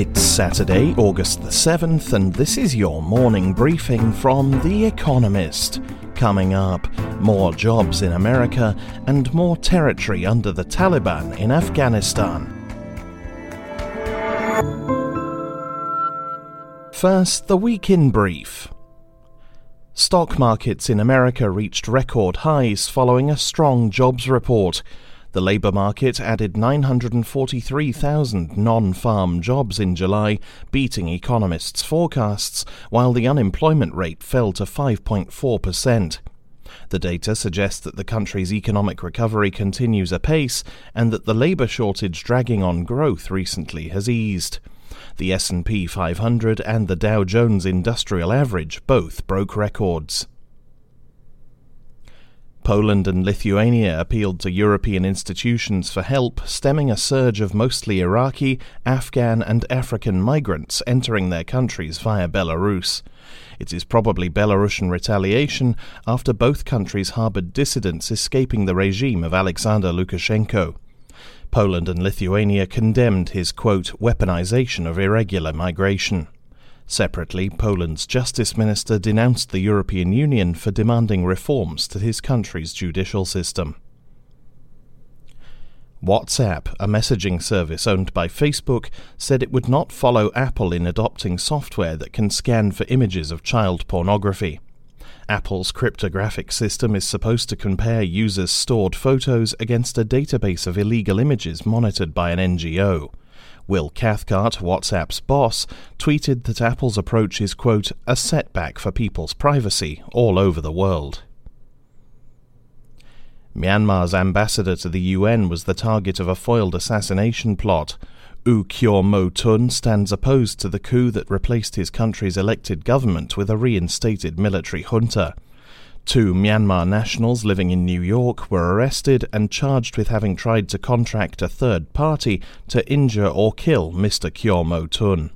It's Saturday, August the 7th, and this is your morning briefing from The Economist. Coming up, more jobs in America and more territory under the Taliban in Afghanistan. First, the week in brief. Stock markets in America reached record highs following a strong jobs report. The labour market added 943,000 non farm jobs in July, beating economists' forecasts, while the unemployment rate fell to 5.4%. The data suggests that the country's economic recovery continues apace and that the labour shortage dragging on growth recently has eased. The S&P 500 and the Dow Jones Industrial Average both broke records. Poland and Lithuania appealed to European institutions for help, stemming a surge of mostly Iraqi, Afghan, and African migrants entering their countries via Belarus. It is probably Belarusian retaliation after both countries harbored dissidents escaping the regime of Alexander Lukashenko. Poland and Lithuania condemned his, quote, weaponization of irregular migration. Separately, Poland's Justice Minister denounced the European Union for demanding reforms to his country's judicial system. WhatsApp, a messaging service owned by Facebook, said it would not follow Apple in adopting software that can scan for images of child pornography. Apple's cryptographic system is supposed to compare users' stored photos against a database of illegal images monitored by an NGO. Will Cathcart, WhatsApp's boss, tweeted that Apple's approach is, quote, a setback for people's privacy all over the world. Myanmar's ambassador to the UN was the target of a foiled assassination plot. U Kyaw Moe Tun stands opposed to the coup that replaced his country's elected government with a reinstated military junta. Two Myanmar nationals living in New York were arrested and charged with having tried to contract a third party to injure or kill Mr. Kyaw Moe Tun.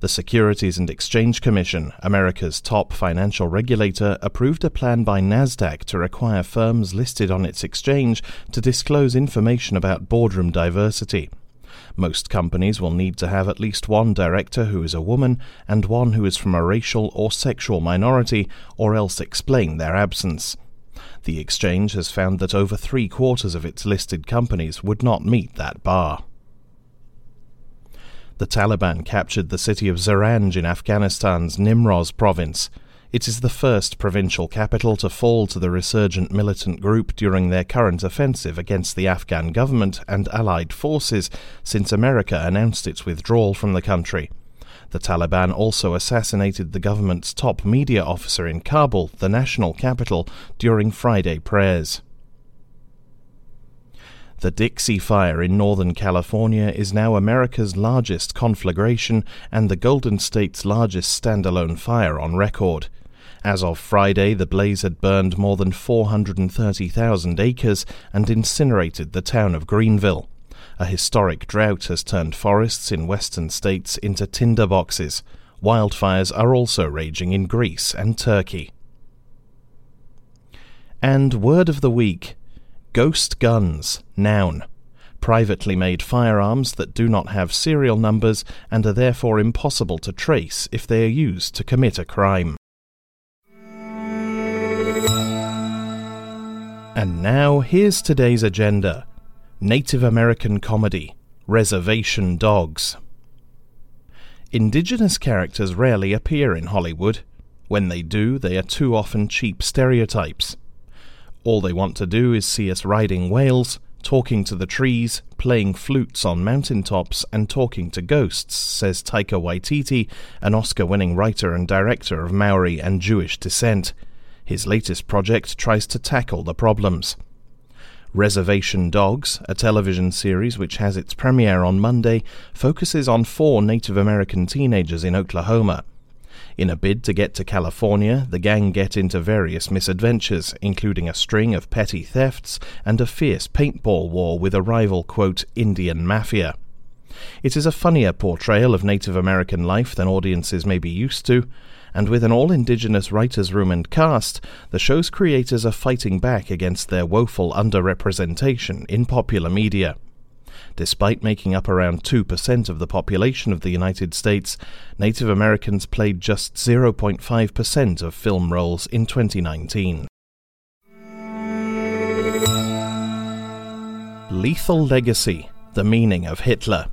The Securities and Exchange Commission, America's top financial regulator, approved a plan by NASDAQ to require firms listed on its exchange to disclose information about boardroom diversity. Most companies will need to have at least one director who is a woman and one who is from a racial or sexual minority, or else explain their absence. The exchange has found that over three quarters of its listed companies would not meet that bar. The Taliban captured the city of Zaranj in Afghanistan's Nimroz province. It is the first provincial capital to fall to the resurgent militant group during their current offensive against the Afghan government and allied forces since America announced its withdrawal from the country. The Taliban also assassinated the government's top media officer in Kabul, the national capital, during Friday prayers. The Dixie Fire in Northern California is now America's largest conflagration and the Golden State's largest standalone fire on record. As of Friday, the blaze had burned more than 430,000 acres and incinerated the town of Greenville. A historic drought has turned forests in western states into tinder boxes. Wildfires are also raging in Greece and Turkey. And word of the week Ghost guns, noun. Privately made firearms that do not have serial numbers and are therefore impossible to trace if they are used to commit a crime. And now, here's today's agenda Native American comedy Reservation Dogs. Indigenous characters rarely appear in Hollywood. When they do, they are too often cheap stereotypes. All they want to do is see us riding whales, talking to the trees, playing flutes on mountaintops, and talking to ghosts, says Taika Waititi, an Oscar winning writer and director of Maori and Jewish descent. His latest project tries to tackle the problems. Reservation Dogs, a television series which has its premiere on Monday, focuses on four Native American teenagers in Oklahoma. In a bid to get to California, the gang get into various misadventures, including a string of petty thefts and a fierce paintball war with a rival, quote, Indian mafia. It is a funnier portrayal of Native American life than audiences may be used to, and with an all indigenous writers' room and cast, the show's creators are fighting back against their woeful underrepresentation in popular media. Despite making up around 2% of the population of the United States, Native Americans played just 0.5% of film roles in 2019. Lethal Legacy The Meaning of Hitler.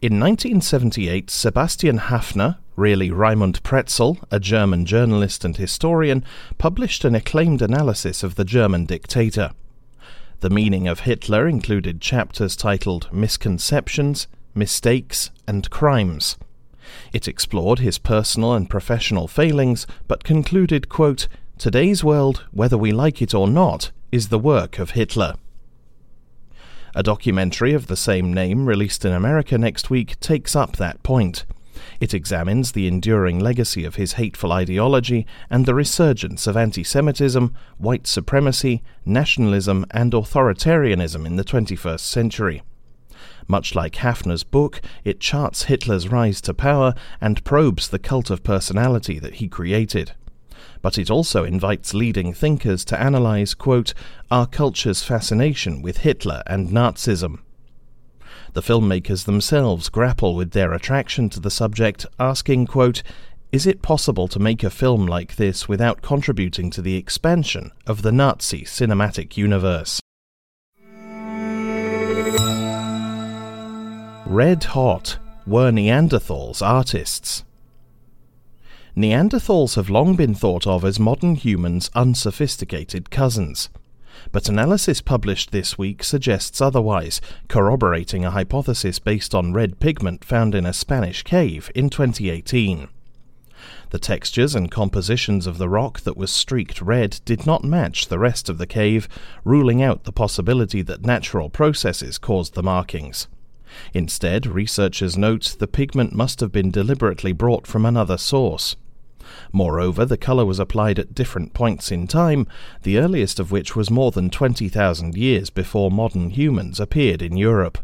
In 1978, Sebastian Haffner, really Raimund Pretzel, a German journalist and historian, published an acclaimed analysis of the German dictator. The meaning of Hitler included chapters titled Misconceptions, Mistakes, and Crimes. It explored his personal and professional failings, but concluded, quote, Today's world, whether we like it or not, is the work of Hitler. A documentary of the same name, released in America next week, takes up that point. It examines the enduring legacy of his hateful ideology and the resurgence of anti Semitism, white supremacy, nationalism, and authoritarianism in the 21st century. Much like Haffner's book, it charts Hitler's rise to power and probes the cult of personality that he created but it also invites leading thinkers to analyze, quote, our culture's fascination with Hitler and Nazism. The filmmakers themselves grapple with their attraction to the subject, asking, quote, is it possible to make a film like this without contributing to the expansion of the Nazi cinematic universe? Red Hot were Neanderthals artists. Neanderthals have long been thought of as modern humans' unsophisticated cousins. But analysis published this week suggests otherwise, corroborating a hypothesis based on red pigment found in a Spanish cave in 2018. The textures and compositions of the rock that was streaked red did not match the rest of the cave, ruling out the possibility that natural processes caused the markings. Instead, researchers note the pigment must have been deliberately brought from another source. Moreover, the colour was applied at different points in time, the earliest of which was more than 20,000 years before modern humans appeared in Europe.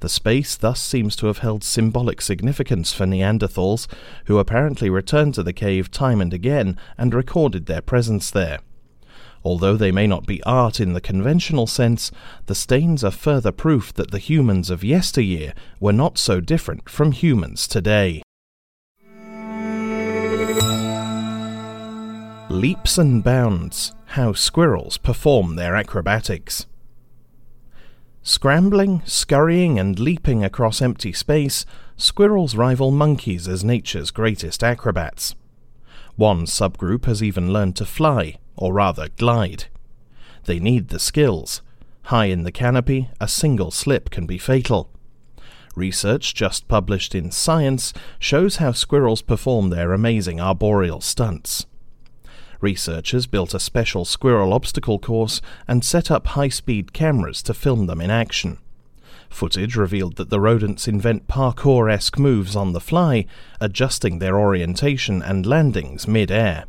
The space thus seems to have held symbolic significance for Neanderthals, who apparently returned to the cave time and again and recorded their presence there. Although they may not be art in the conventional sense, the stains are further proof that the humans of yesteryear were not so different from humans today. Leaps and Bounds How Squirrels Perform Their Acrobatics. Scrambling, scurrying, and leaping across empty space, squirrels rival monkeys as nature's greatest acrobats. One subgroup has even learned to fly, or rather glide. They need the skills. High in the canopy, a single slip can be fatal. Research just published in Science shows how squirrels perform their amazing arboreal stunts. Researchers built a special squirrel obstacle course and set up high speed cameras to film them in action. Footage revealed that the rodents invent parkour esque moves on the fly, adjusting their orientation and landings mid air.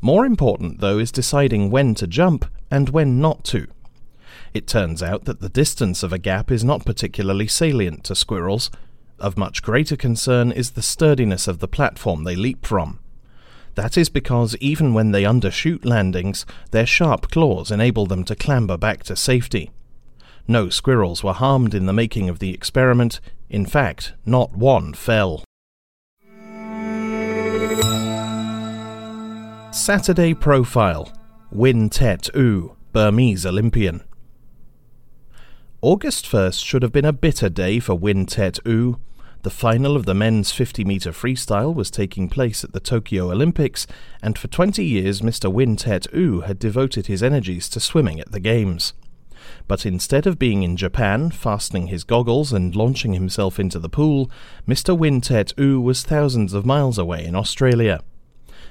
More important, though, is deciding when to jump and when not to. It turns out that the distance of a gap is not particularly salient to squirrels. Of much greater concern is the sturdiness of the platform they leap from. That is because even when they undershoot landings, their sharp claws enable them to clamber back to safety. No squirrels were harmed in the making of the experiment, in fact, not one fell. Saturday Profile Win Htet Oo, Burmese Olympian. August 1st should have been a bitter day for Win Htet Oo, the final of the men's 50 metre freestyle was taking place at the Tokyo Olympics, and for 20 years Mr. Win Htet Oo had devoted his energies to swimming at the Games. But instead of being in Japan, fastening his goggles and launching himself into the pool, Mr. Win Htet Oo was thousands of miles away in Australia.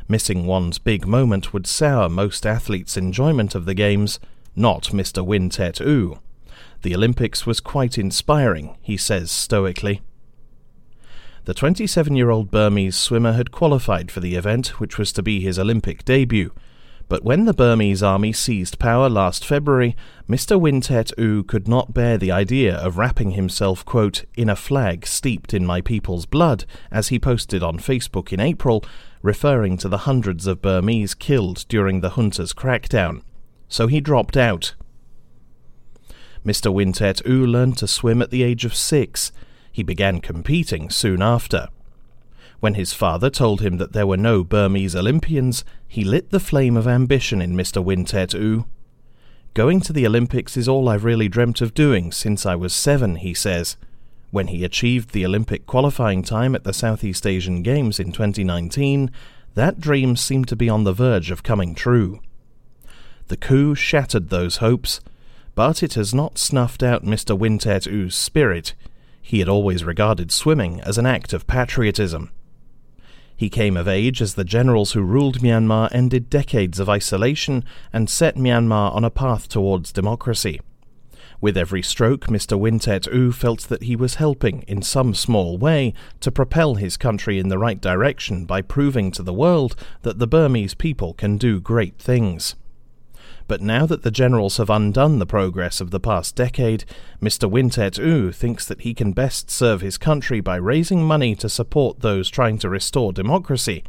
Missing one's big moment would sour most athletes' enjoyment of the Games, not Mr. Win Htet Oo. The Olympics was quite inspiring, he says stoically. The 27 year old Burmese swimmer had qualified for the event, which was to be his Olympic debut. But when the Burmese army seized power last February, Mr. Win Htet Oo could not bear the idea of wrapping himself, quote, in a flag steeped in my people's blood, as he posted on Facebook in April, referring to the hundreds of Burmese killed during the junta's crackdown. So he dropped out. Mr. Win Htet Oo learned to swim at the age of six. He began competing soon after. When his father told him that there were no Burmese Olympians, he lit the flame of ambition in Mr. Win Htet Oo. Going to the Olympics is all I've really dreamt of doing since I was seven, he says. When he achieved the Olympic qualifying time at the Southeast Asian Games in 2019, that dream seemed to be on the verge of coming true. The coup shattered those hopes, but it has not snuffed out Mr. Win Htet Oo's spirit. He had always regarded swimming as an act of patriotism. He came of age as the generals who ruled Myanmar ended decades of isolation and set Myanmar on a path towards democracy. With every stroke, Mr. Win Htet Oo felt that he was helping, in some small way, to propel his country in the right direction by proving to the world that the Burmese people can do great things. But now that the generals have undone the progress of the past decade, Mr. Win Htet Oo thinks that he can best serve his country by raising money to support those trying to restore democracy.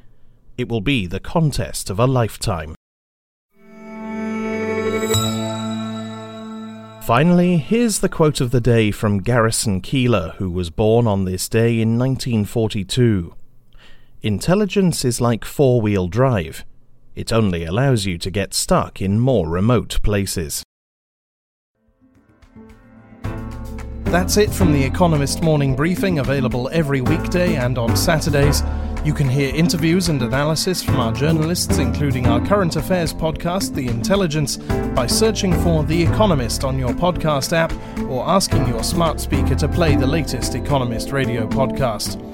It will be the contest of a lifetime. Finally, here's the quote of the day from Garrison Keillor, who was born on this day in 1942. Intelligence is like four wheel drive. It only allows you to get stuck in more remote places. That's it from The Economist Morning Briefing, available every weekday and on Saturdays. You can hear interviews and analysis from our journalists, including our current affairs podcast, The Intelligence, by searching for The Economist on your podcast app or asking your smart speaker to play the latest Economist radio podcast.